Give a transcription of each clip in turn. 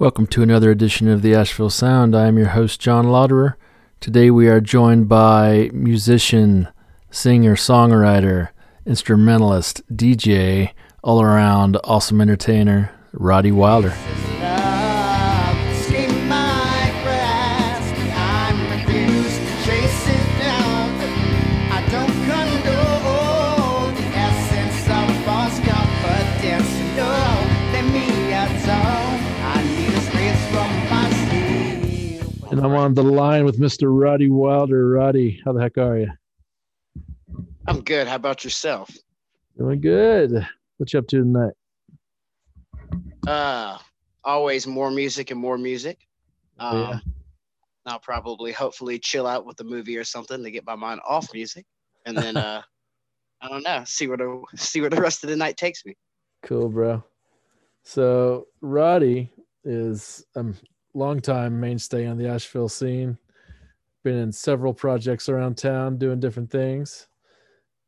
Welcome to another edition of the Asheville Sound. I am your host, John Lauderer. Today we are joined by musician, singer, songwriter, instrumentalist, DJ, all around awesome entertainer, Roddy Wilder. I'm on the line with Mr. Roddy Wilder. Roddy, how the heck are you? I'm good. How about yourself? Doing good. What you up to tonight? Uh, always more music and more music. Um, yeah. I'll probably, hopefully, chill out with a movie or something to get my mind off music, and then uh, I don't know, see where the see where the rest of the night takes me. Cool, bro. So Roddy is um longtime mainstay on the Asheville scene. Been in several projects around town doing different things.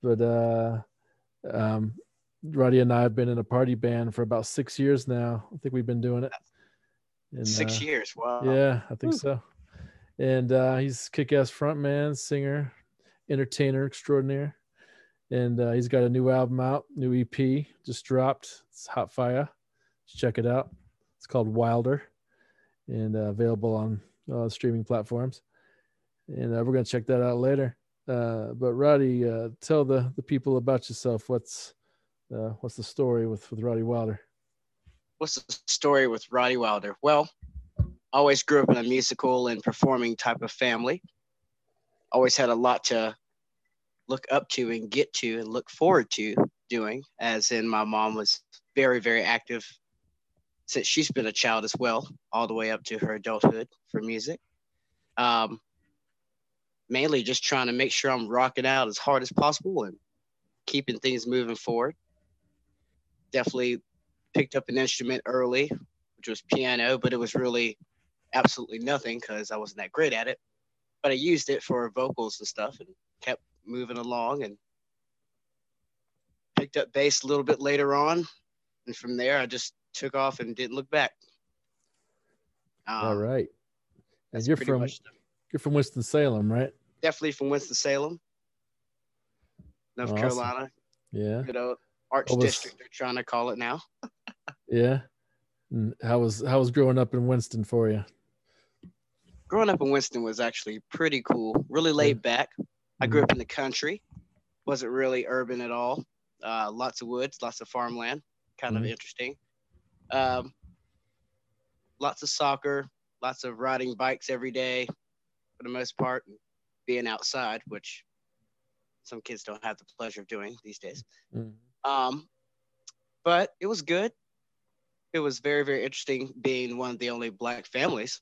But uh um Roddy and I have been in a party band for about six years now. I think we've been doing it. And, six uh, years. Wow. Yeah, I think Ooh. so. And uh he's kick-ass frontman, singer, entertainer extraordinaire. And uh, he's got a new album out, new EP just dropped. It's hot fire. Check it out. It's called Wilder and uh, available on uh, streaming platforms. And uh, we're going to check that out later. Uh, but Roddy, uh, tell the, the people about yourself. What's uh, what's the story with, with Roddy Wilder? What's the story with Roddy Wilder? Well, always grew up in a musical and performing type of family. Always had a lot to look up to and get to and look forward to doing, as in my mom was very, very active since she's been a child as well, all the way up to her adulthood for music. Um, mainly just trying to make sure I'm rocking out as hard as possible and keeping things moving forward. Definitely picked up an instrument early, which was piano, but it was really absolutely nothing because I wasn't that great at it. But I used it for vocals and stuff and kept moving along and picked up bass a little bit later on. And from there, I just took off and didn't look back. Um, All right. And you're from you're from Winston Salem, right? Definitely from Winston Salem, North awesome. Carolina. Yeah. You know, Arts was, District. They're trying to call it now. yeah. And how was how was growing up in Winston for you? Growing up in Winston was actually pretty cool. Really laid back. I grew mm-hmm. up in the country. wasn't really urban at all. Uh, lots of woods, lots of farmland. Kind mm-hmm. of interesting. Um, lots of soccer, lots of riding bikes every day for the most part, and being outside, which some kids don't have the pleasure of doing these days. Mm-hmm. Um, but it was good. It was very, very interesting being one of the only black families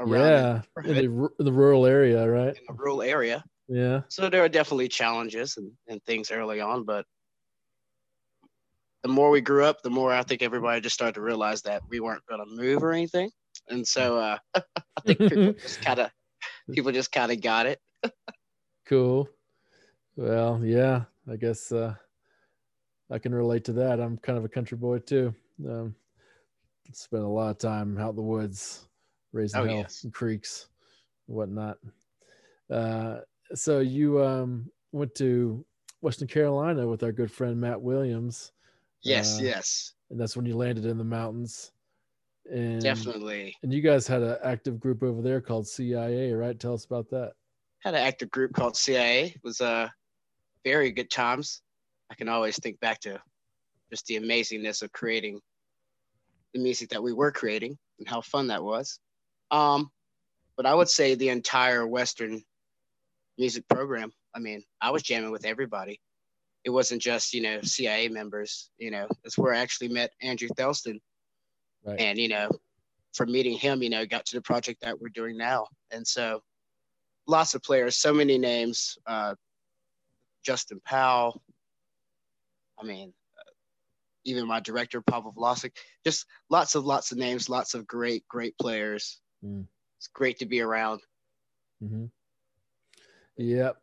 around. Yeah, in the, the rural area, right? In the rural area. Yeah. So there are definitely challenges and, and things early on, but the more we grew up, the more I think everybody just started to realize that we weren't going to move or anything. And so uh, I think people just kind of people just kind of got it. cool. Well, yeah, I guess uh, I can relate to that. I'm kind of a country boy too. Um, spent a lot of time out in the woods, raising oh, hell yes. and creeks, and whatnot. Uh, so you um, went to Western Carolina with our good friend Matt Williams. Yes, uh, yes. And that's when you landed in the mountains. And definitely. And you guys had an active group over there called CIA, right? Tell us about that. Had an active group called CIA. It was uh very good times. I can always think back to just the amazingness of creating the music that we were creating and how fun that was. Um, but I would say the entire Western music program. I mean, I was jamming with everybody it wasn't just you know CIA members. You know, that's where I actually met Andrew Thelston, right. and you know, from meeting him, you know, got to the project that we're doing now, and so lots of players, so many names. Uh, Justin Powell. I mean, uh, even my director Pavel Wlosok. Just lots of lots of names, lots of great great players. Mm. It's great to be around. Mm-hmm. Yep.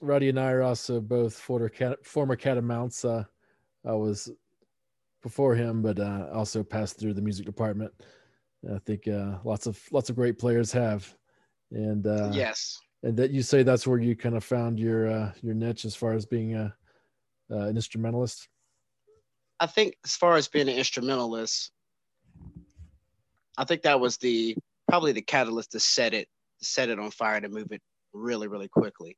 Roddy and I are also both former, cat, former Catamounts. Uh, I was before him, but uh, also passed through the music department. I think uh, lots of lots of great players have, and uh, yes, and that you say that's where you kind of found your uh, your niche as far as being a uh, an instrumentalist. I think as far as being an instrumentalist, I think that was the probably the catalyst to set it to set it on fire to move it really really quickly.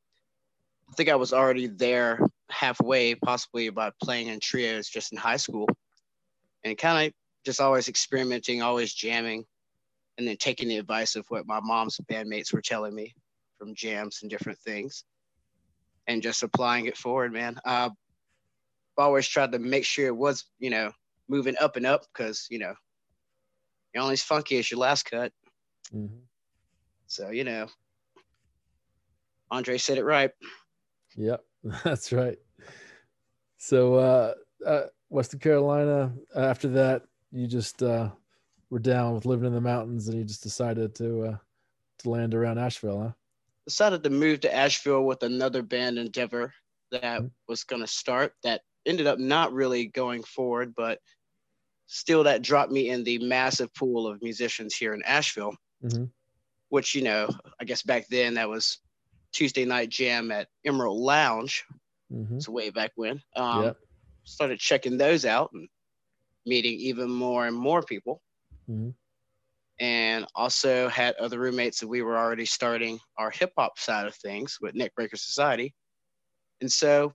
I think I was already there halfway, possibly by playing in trios just in high school, and kind of just always experimenting, always jamming, and then taking the advice of what my mom's bandmates were telling me from jams and different things, and just applying it forward, man. Uh, I've always tried to make sure it was, you know, moving up and up because, you know, you're only as funky as your last cut. Mm-hmm. So, you know, Andre said it right. Yep, that's right. So, uh, uh, Western Carolina, after that, you just uh, were down with living in the mountains, and you just decided to uh, to land around Asheville, huh? Decided to move to Asheville with another band endeavor that mm-hmm. was going to start. That ended up not really going forward, but still, that dropped me in the massive pool of musicians here in Asheville. Mm-hmm. Which you know, I guess back then that was Tuesday night jam at Emerald Lounge. Mm-hmm. It's way back when. Um, yep. Started checking those out and meeting even more and more people. Mm-hmm. And also had other roommates that we were already starting our hip hop side of things with Neckbreaker Society. And so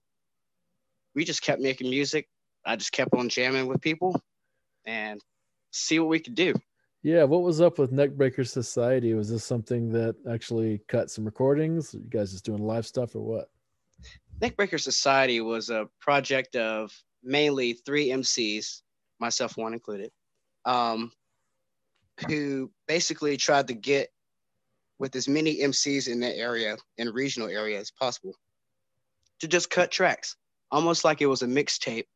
we just kept making music. I just kept on jamming with people and see what we could do. Yeah, what was up with Neckbreaker Society? Was this something that actually cut some recordings? you guys just doing live stuff or what? Neckbreaker Society was a project of mainly three MCs myself one included, um, who basically tried to get with as many MCs in that area, in regional area as possible, to just cut tracks, almost like it was a mixtape,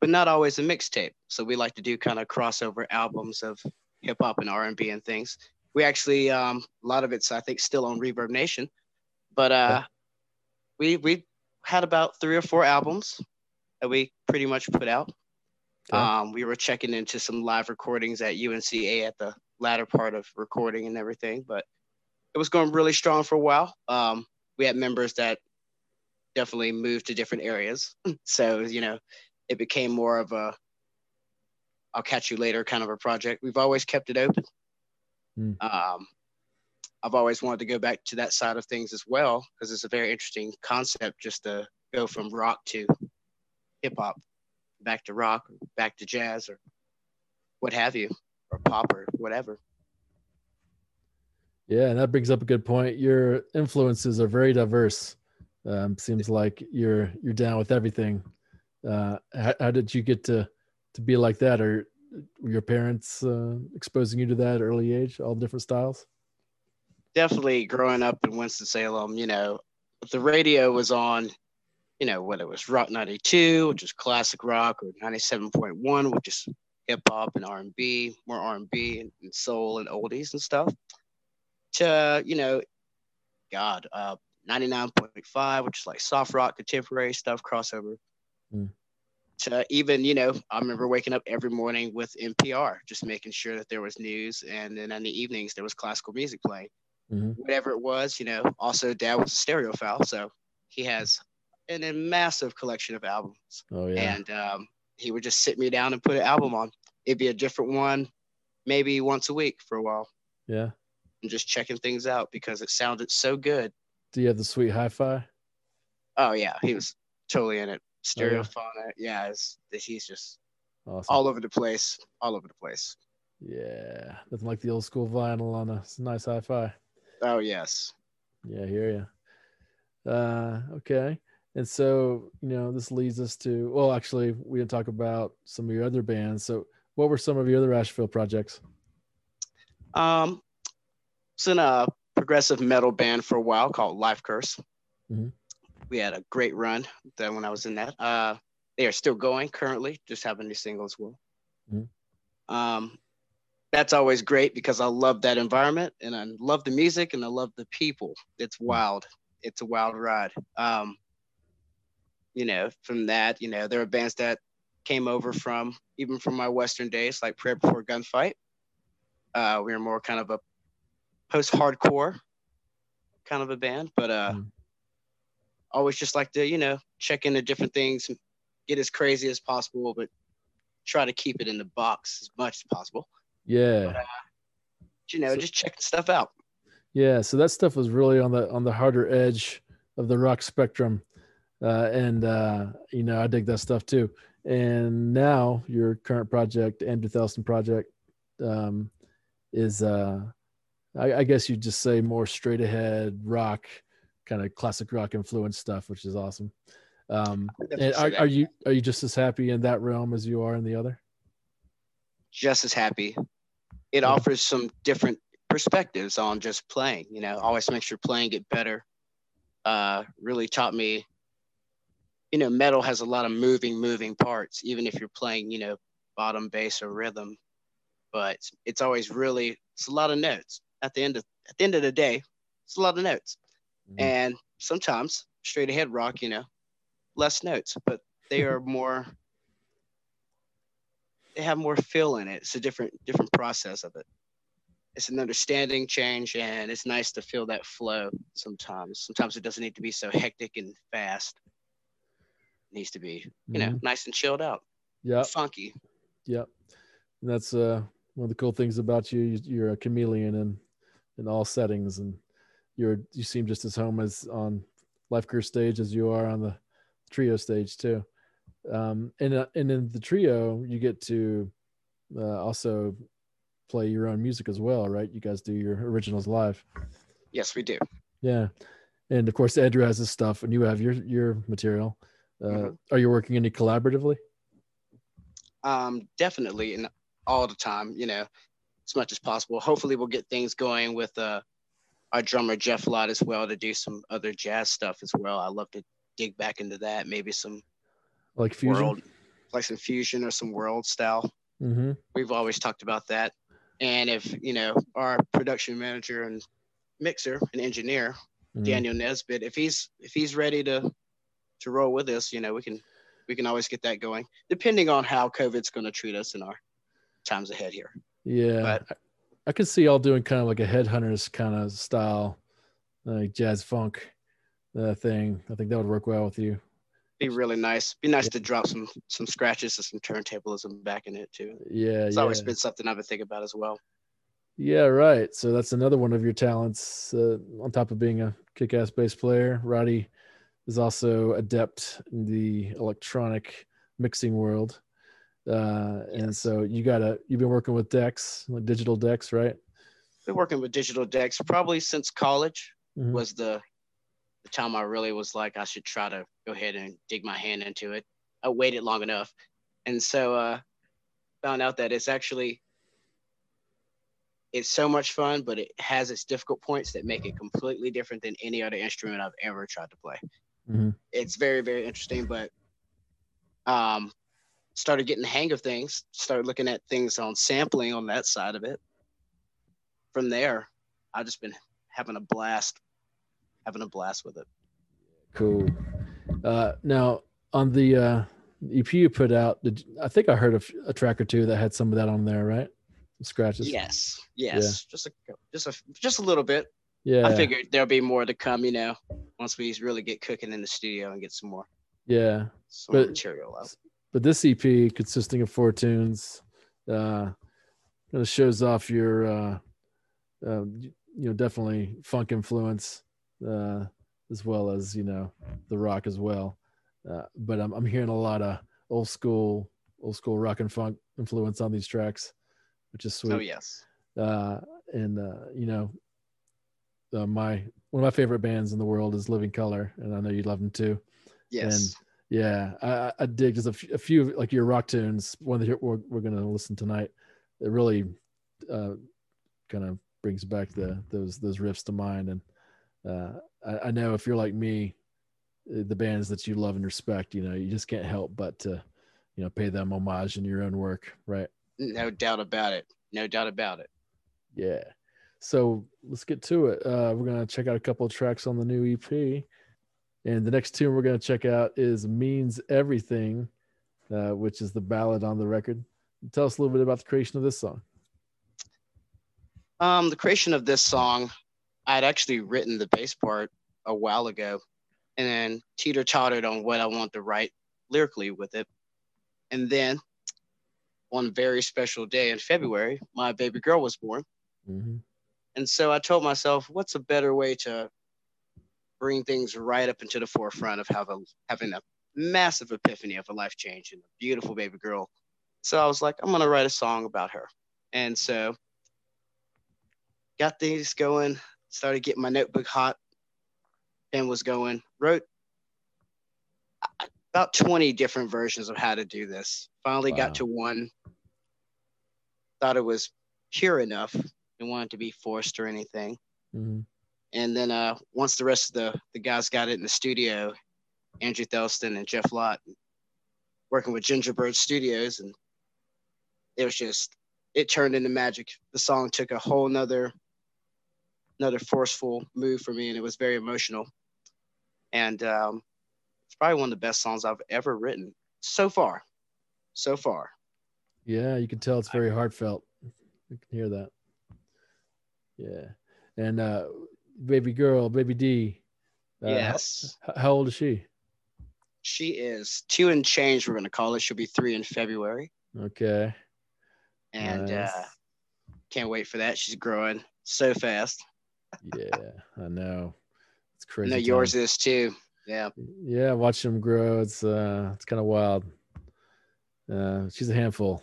but not always a mixtape. So we like to do kind of crossover albums of hip hop and R and B and things. We actually um, a lot of it's I think still on Reverb Nation, but uh, we we had about three or four albums that we pretty much put out. Um, we were checking into some live recordings at UNCA at the latter part of recording and everything, but it was going really strong for a while. Um, we had members that definitely moved to different areas. so, you know, it became more of a I'll catch you later kind of a project. We've always kept it open. Mm. Um, I've always wanted to go back to that side of things as well because it's a very interesting concept just to go from rock to hip hop back to rock, back to jazz, or what have you, or pop, or whatever. Yeah, and that brings up a good point. Your influences are very diverse. Um, seems like you're you're down with everything. Uh, how, how, did you get to to be like that? Or were your parents uh, exposing you to that early age, all the different styles? Definitely, growing up in Winston Salem, you know, the radio was on you know, whether it was Rock 92, which is classic rock, or 97.1, which is hip hop and R&B, more R&B and, and, soul and oldies and stuff, to, you know, God, uh, 99.5, which is like soft rock, contemporary stuff, crossover. Mm. To even, you know, I remember waking up every morning with NPR, just making sure that there was news. And then in the evenings, there was classical music playing. Mm-hmm. Whatever it was, you know, also dad was a stereophile. So he has an, a massive collection of albums. Oh yeah. And um, he would just sit me down and put an album on. It'd be a different one, maybe once a week for a while. Yeah. And just checking things out because it sounded so good. Do you have the sweet hi-fi? Oh yeah, he was totally in it. Stereophonic. Oh, yeah, yeah he's just awesome. all over the place. All over the place. Yeah, nothing like the old school vinyl on a nice hi-fi. Oh yes. Yeah, I hear you. Uh, okay. And so, you know, this leads us to well, actually, we didn't talk about some of your other bands. So, what were some of your other Asheville projects? Um, it's in a progressive metal band for a while called Life Curse. Mm-hmm. We had a great run then when I was in that. Uh, they are still going currently, just having new singles. Well, mm-hmm. um, that's always great because I love that environment and I love the music and I love the people. It's mm-hmm. wild. It's a wild ride. Um, you know, from that, you know, there are bands that came over from even from my Western days, like Prayer Before Gunfight. Uh, we were more kind of a post-hardcore kind of a band, but uh, mm. Always just like to you know check into different things, get as crazy as possible, but try to keep it in the box as much as possible. Yeah. But, uh, you know, so, just checking stuff out. Yeah, so that stuff was really on the on the harder edge of the rock spectrum, uh, and uh, you know I dig that stuff too. And now your current project, Andrew Thelston project, um, is uh, I, I guess you just say more straight ahead rock, kind of classic rock influence stuff, which is awesome. Um, and are, are you are you just as happy in that realm as you are in the other? Just as happy. It yeah. offers some different perspectives on just playing. You know, always makes your playing get better. Uh, really taught me. You know, metal has a lot of moving, moving parts. Even if you're playing, you know, bottom bass or rhythm, but it's always really it's a lot of notes. At the end of at the end of the day, it's a lot of notes, mm-hmm. and sometimes straight ahead rock, you know, less notes, but they are more they have more feel in it. It's a different different process of it. It's an understanding change and it's nice to feel that flow sometimes. Sometimes it doesn't need to be so hectic and fast. It needs to be, you mm-hmm. know, nice and chilled out. Yeah. Funky. Yep. And that's uh one of the cool things about you. You're a chameleon in in all settings and you're you seem just as home as on Life Curse stage as you are on the trio stage too. Um, and uh, and in the trio, you get to uh, also play your own music as well, right? You guys do your originals live. Yes, we do. Yeah, and of course, Andrew has his stuff, and you have your your material. Uh, mm-hmm. Are you working any collaboratively? Um, definitely, and all the time. You know, as much as possible. Hopefully, we'll get things going with uh, our drummer Jeff Lott as well to do some other jazz stuff as well. I love to dig back into that. Maybe some like fusion, world, like some fusion or some world style. Mm-hmm. We've always talked about that. And if you know our production manager and mixer and engineer mm-hmm. Daniel Nesbitt, if he's if he's ready to to roll with us, you know, we can we can always get that going, depending on how COVID's going to treat us in our times ahead here. Yeah, but, I could see y'all doing kind of like a headhunters kind of style, like jazz funk uh, thing. I think that would work well with you. Be really nice. Be nice yeah. to drop some some scratches and some turntablism back in it too. Yeah, it's yeah. always been something I've been thinking about as well. Yeah, right. So that's another one of your talents. Uh, on top of being a kick-ass bass player, Roddy is also adept in the electronic mixing world. Uh. And so you gotta you've been working with decks, like digital decks, right? Been working with digital decks probably since college mm-hmm. was the the time I really was like, I should try to go ahead and dig my hand into it. I waited long enough. And so uh found out that it's actually it's so much fun, but it has its difficult points that make it completely different than any other instrument I've ever tried to play. Mm-hmm. It's very, very interesting, but um started getting the hang of things, started looking at things on sampling on that side of it. From there, I've just been having a blast having a blast with it. Cool. Uh, now on the uh, EP you put out, did I think I heard a, a track or two that had some of that on there, right? Some scratches. Yes. Yes. Yeah. Just a just a just a little bit. Yeah. I figured there'll be more to come, you know, once we really get cooking in the studio and get some more. Yeah. Some but, material out. But this EP consisting of four tunes, uh, kind of shows off your, uh, uh, you know, definitely funk influence uh, as well as you know the rock as well. Uh, but I'm I'm hearing a lot of old school old school rock and funk influence on these tracks, which is sweet. Oh yes. Uh, and uh, you know, uh, my one of my favorite bands in the world is Living Colour, and I know you love them too. Yes. And yeah, I, I dig just a, f- a few like your rock tunes. One that we're, we're going to listen tonight. It really uh, kind of brings back the those those riffs to mind, and uh, I, I, know if you're like me, uh, the bands that you love and respect, you know, you just can't help but to, you know, pay them homage in your own work, right? No doubt about it. No doubt about it. Yeah. So let's get to it. Uh, we're gonna check out a couple of tracks on the new EP, and the next tune we're gonna check out is "Means Everything," uh, which is the ballad on the record. Tell us a little bit about the creation of this song. Um, the creation of this song, I had actually written the bass part a while ago, and then teeter tottered on what I want to write lyrically with it. And then one very special day in February, my baby girl was born. Mm-hmm. And so I told myself, what's a better way to bring things right up into the forefront of having, having a massive epiphany of a life change and a beautiful baby girl. So I was like, I'm going to write a song about her. And so got things going, started getting my notebook hot, pen was going, wrote about 20 different versions of how to do this. Finally wow. got to one, thought it was pure enough, didn't want it to be forced or anything. Mm-hmm. And then uh, once the rest of the, the guys got it in the studio, Andrew Thelston and Jeff Lott, working with Gingerbird Studios, and it was just it turned into magic. The song took a whole nother another forceful move for me, and it was very emotional. And um, it's probably one of the best songs I've ever written so far. So far. Yeah, you can tell it's very heartfelt. You can hear that. Yeah. And uh baby girl, baby D. Uh, yes. How, how, old is she? She is two and change, we're gonna call it. She'll be three in February. Okay. And nice. uh can't wait for that. She's growing so fast. yeah, I know. It's crazy. No, yours is too. Yeah. Yeah, watch them grow. It's uh it's kind of wild. Uh she's a handful.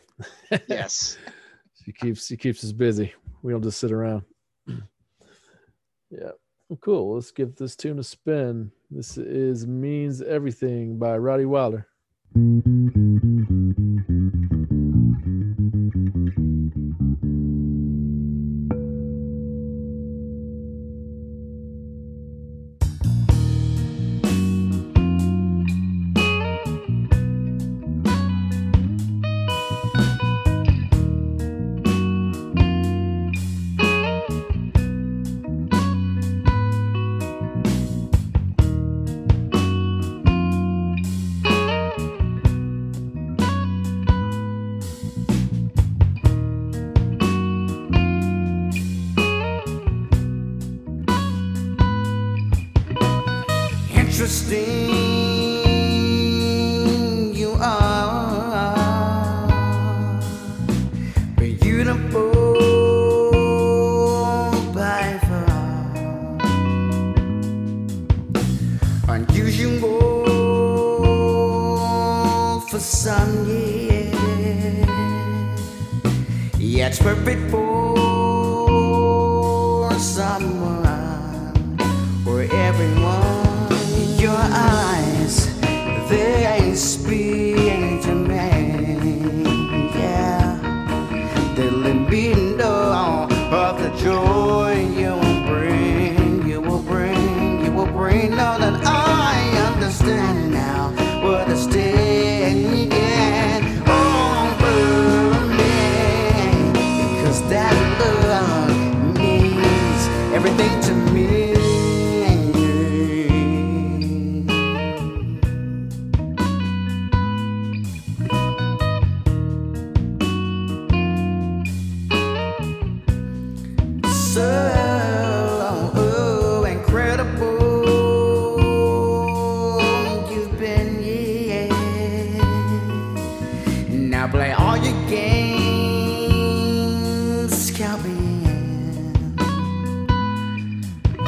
yes. she keeps she keeps us busy. We don't just sit around. Yeah. Cool. Let's give this tune a spin. This is Means Everything by Roddy Wilder. for some, yeah. Yeah, it's perfect for I play all your games, Calvin.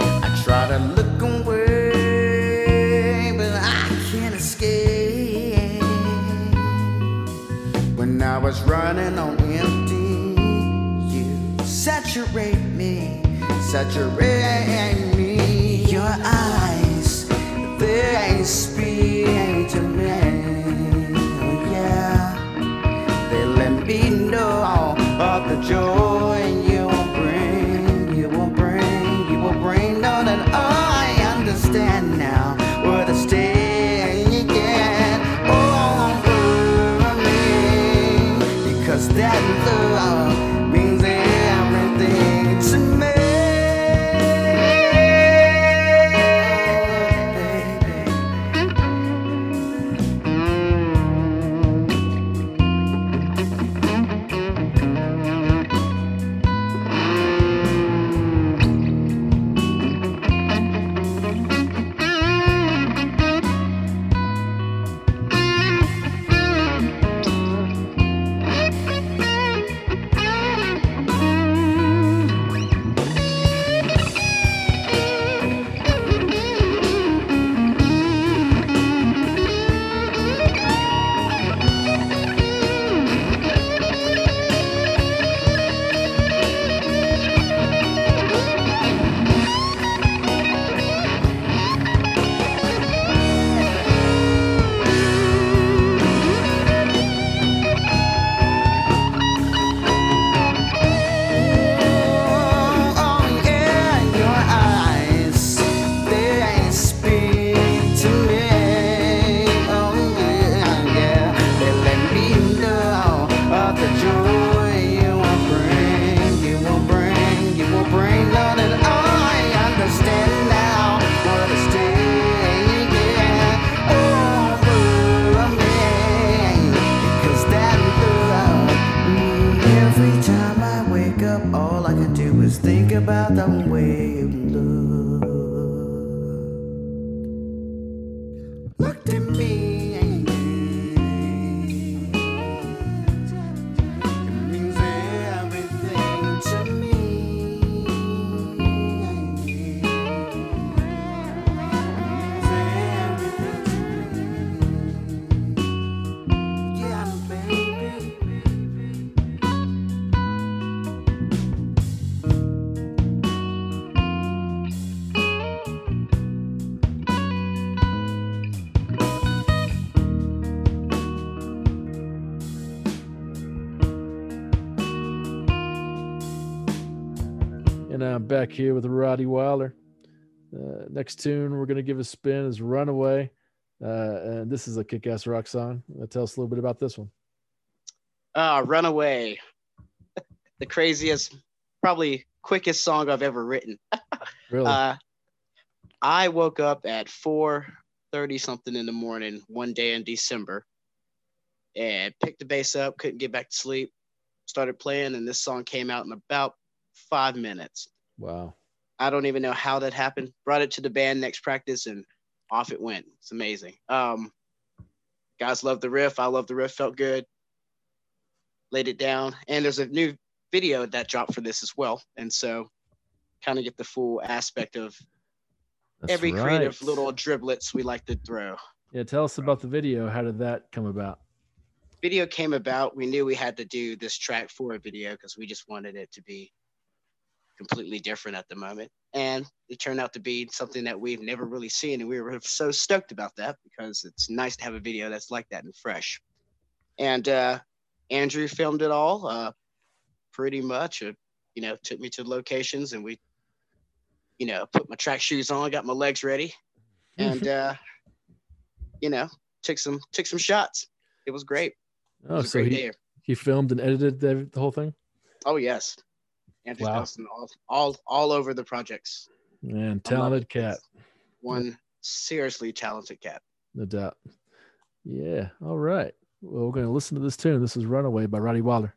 I try to look away, but I can't escape. When I was running on empty, you saturate me, saturate me. Your eyes, they speak to me. window of the joy. Back here with Roddy Wilder. Uh, next tune we're going to give a spin is Runaway. Uh, and this is a kick ass rock song. Uh, tell us a little bit about this one. Ah, Runaway. the craziest, probably quickest song I've ever written. Really? Uh, I woke up at 4:30 something in the morning one day in December and picked the bass up, couldn't get back to sleep, started playing, and this song came out in about five minutes. Wow. I don't even know how that happened. Brought it to the band next practice and off it went. It's amazing. Um, guys love the riff. I love the riff. Felt good. Laid it down. And there's a new video that dropped for this as well. And so kind of get the full aspect of That's every creative little driblets we like to throw. Yeah, tell us about the video. How did that come about? Video came about. We knew we had to do this track for a video because we just wanted it to be completely different at the moment. And it turned out to be something that we've never really seen. And we were so stoked about that because it's nice to have a video that's like that and fresh. And uh, Andrew filmed it all uh, pretty much. Uh, you know, took me to locations and we, you know, put my track shoes on, got my legs ready, and uh, you know, took some took some shots. It was great. It Oh, was so great he, day. he filmed and edited the, the whole thing? Oh yes, Andrew Wow. Nelson all, all all over the projects. Man, talented cat. One seriously talented cat. No doubt. Yeah. All right. Well, we're going to listen to this tune. This is Runaway by Roddy Wilder.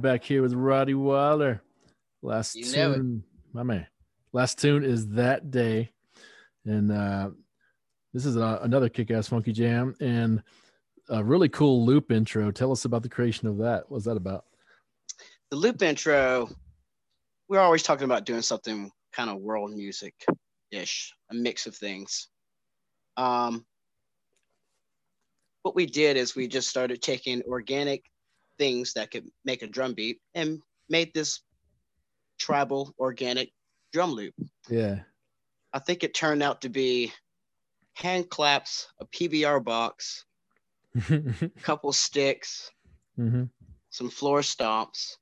I'm back here with Roddy Wilder. Last You tune, my man. Last tune is that day, and uh, this is a, another kick-ass funky jam and a really cool loop intro. Tell us about the creation of that. What's that about? The loop intro, we're always talking about doing something kind of world music ish, a mix of things. Um, what we did is we just started taking organic things that could make a drum beat and made this tribal organic drum loop. Yeah, I think it turned out to be hand claps, a PBR box, mm-hmm. a couple sticks, some floor stomps,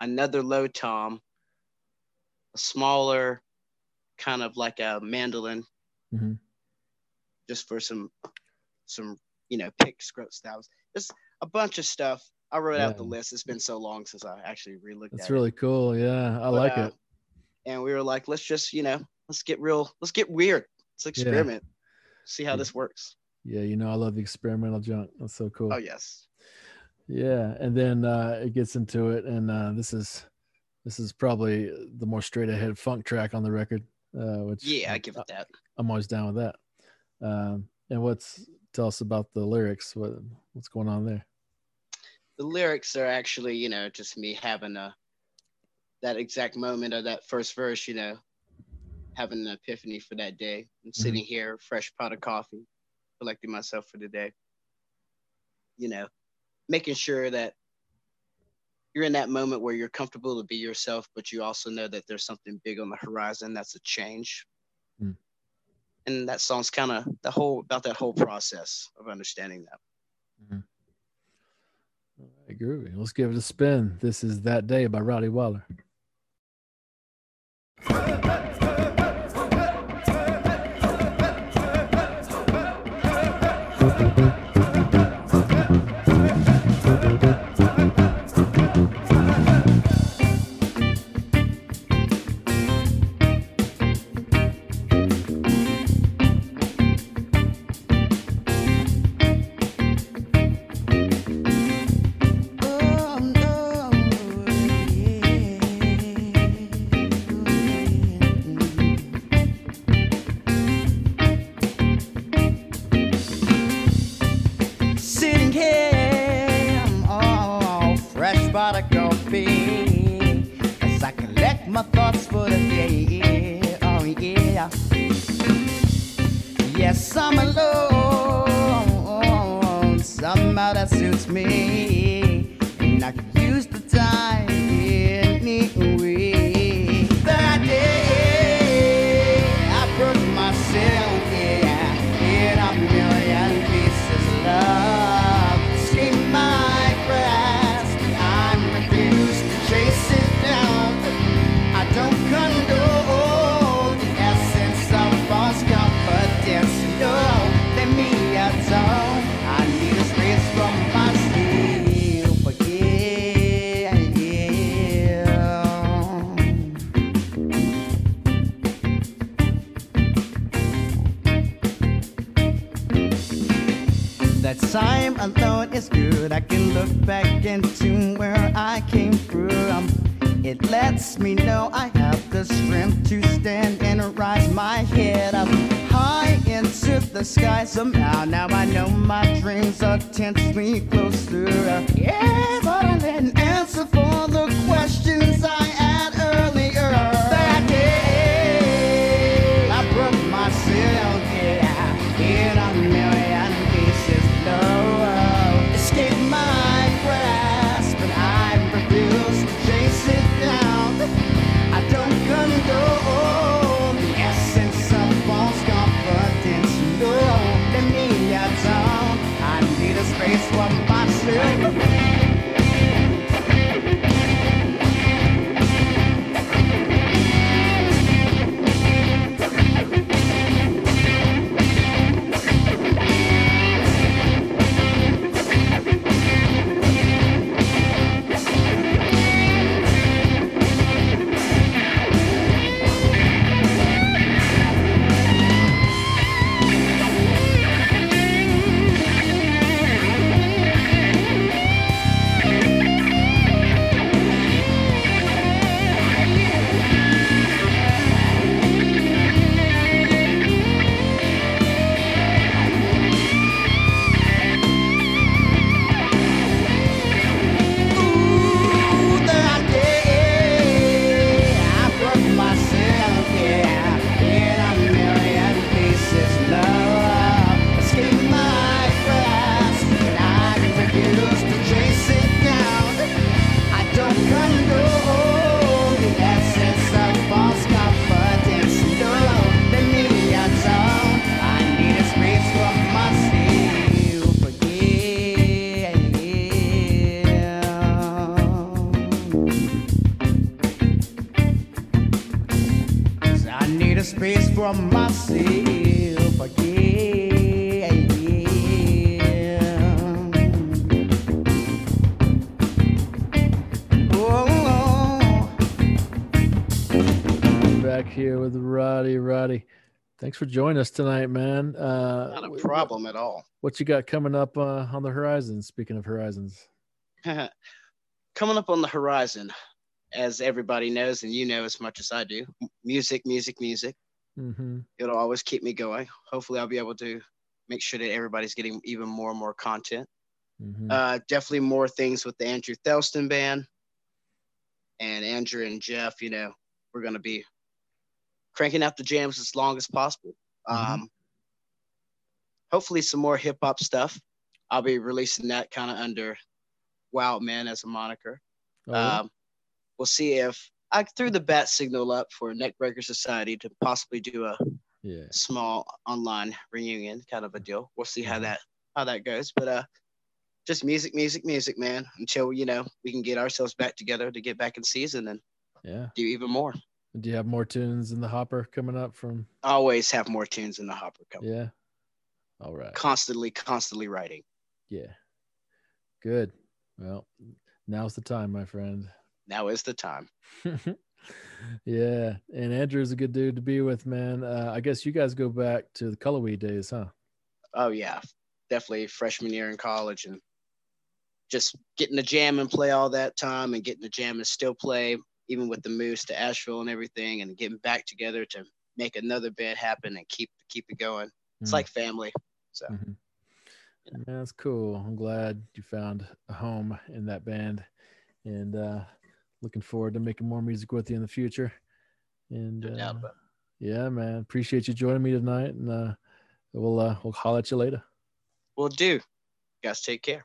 another low tom, a smaller kind of like a mandolin, Mhm. just for some some you know pick script styles. Just a bunch of stuff. I wrote out the list. It's been so long since I actually relooked That's at really it. cool. Yeah, I But, like uh, it. And we were like, let's just you know, let's get real, let's get weird, let's experiment, see how Yeah. this works. Yeah, you know I love the experimental junk. That's so cool. Oh yes, Yeah, and then uh, it gets into it, and uh, this is this is probably the more straight ahead funk track on the record. Uh, which yeah, I give it that. I'm always down with that. Um, and what's tell us about the lyrics? What what's going on there? The lyrics are actually, you know, just me having a that exact moment of that first verse, you know, having an epiphany for that day and sitting here, fresh pot of coffee, collecting myself for the day. You know, making sure that you're in that moment where you're comfortable to be yourself, but you also know that there's something big on the horizon that's a change. Mm. And that song's kind of the whole about that whole process of understanding that. All right, groovy. Let's give it a spin. This is that day by Roddy Wilder. my thoughts for the day. Oh, yeah. Yes, I'm alone. Lets me know I have the strength to stand and rise my head up high into the sky somehow. Now I know my dreams are tensely closer. Yeah, but I didn't answer for the questions I Back here with Roddy. Roddy, thanks for joining us tonight, man. Uh, Not a problem at all. What you got coming up uh, on the horizon? Speaking of horizons, Coming up on the horizon, as everybody knows, and you know as much as I do, music, music, music. mm-hmm. It'll always keep me going. Hopefully, I'll be able to make sure that everybody's getting even more and more content. Mm-hmm. Uh, definitely more things with the Andrew Thelston band. And Andrew and Jeff, you know, we're going to be cranking out the jams as long as possible. Mhm. Um, hopefully, some more hip hop stuff. I'll be releasing that kind of under Wild Man as a moniker. Oh? Um, we'll see if I threw the bat signal up for Neckbreaker Society to possibly do a yeah. small online reunion kind of a deal. We'll see how Mhm. that how that goes. But uh just music, music, music, man, until you know we can get ourselves back together to get back in season and Yeah. do even more. Do you have more tunes in the hopper coming up from? Always have more tunes in the hopper coming. Yeah. All right. Constantly, constantly writing. Yeah. Good. Well, now's the time, my friend. Now is the time. yeah. And Andrew's a good dude to be with, man. Uh, I guess you guys go back to the Colorway days, huh? Oh yeah. Definitely freshman year in college and just getting to jam and play all that time and getting to jam and still play, even with the moves to Asheville and everything, and getting back together to make another band happen and keep keep it going. It's Mm. like family. So Mhm. Yeah, that's cool. I'm glad you found a home in that band, and uh, looking forward to making more music with you in the future. And uh, yeah, man, appreciate you joining me tonight, and uh, we'll uh, we'll holler at you later. We'll do. Guys, take care.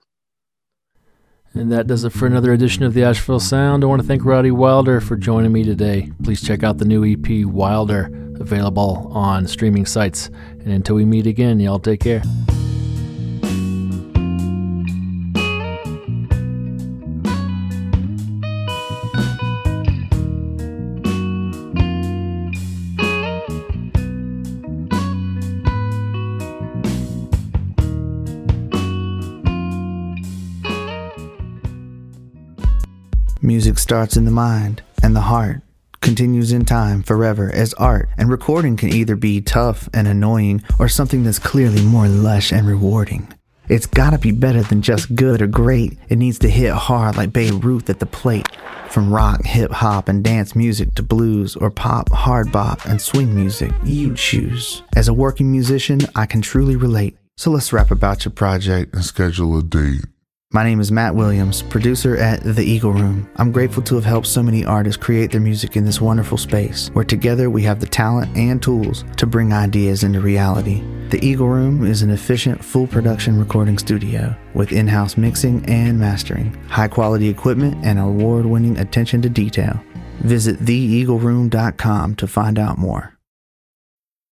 And that does it for another edition of the Asheville Sound. I want to thank Roddy Wilder for joining me today. Please check out the new EP Wilder, available on streaming sites. And until we meet again, y'all take care. Music starts in the mind and the heart, continues in time forever as art, and recording can either be tough and annoying or something that's clearly more lush and rewarding. It's gotta be better than just good or great. It needs to hit hard like Babe Ruth at the plate. From rock, hip hop, and dance music to blues or pop, hard bop, and swing music, you choose. As a working musician, I can truly relate. So let's rap about your project and schedule a date. My name is Matt Williams, producer at The Eagle Room. I'm grateful to have helped so many artists create their music in this wonderful space, where together we have the talent and tools to bring ideas into reality. The Eagle Room is an efficient, full production recording studio with in house mixing and mastering, high quality equipment, and award winning attention to detail. Visit theeagleroom.com to find out more.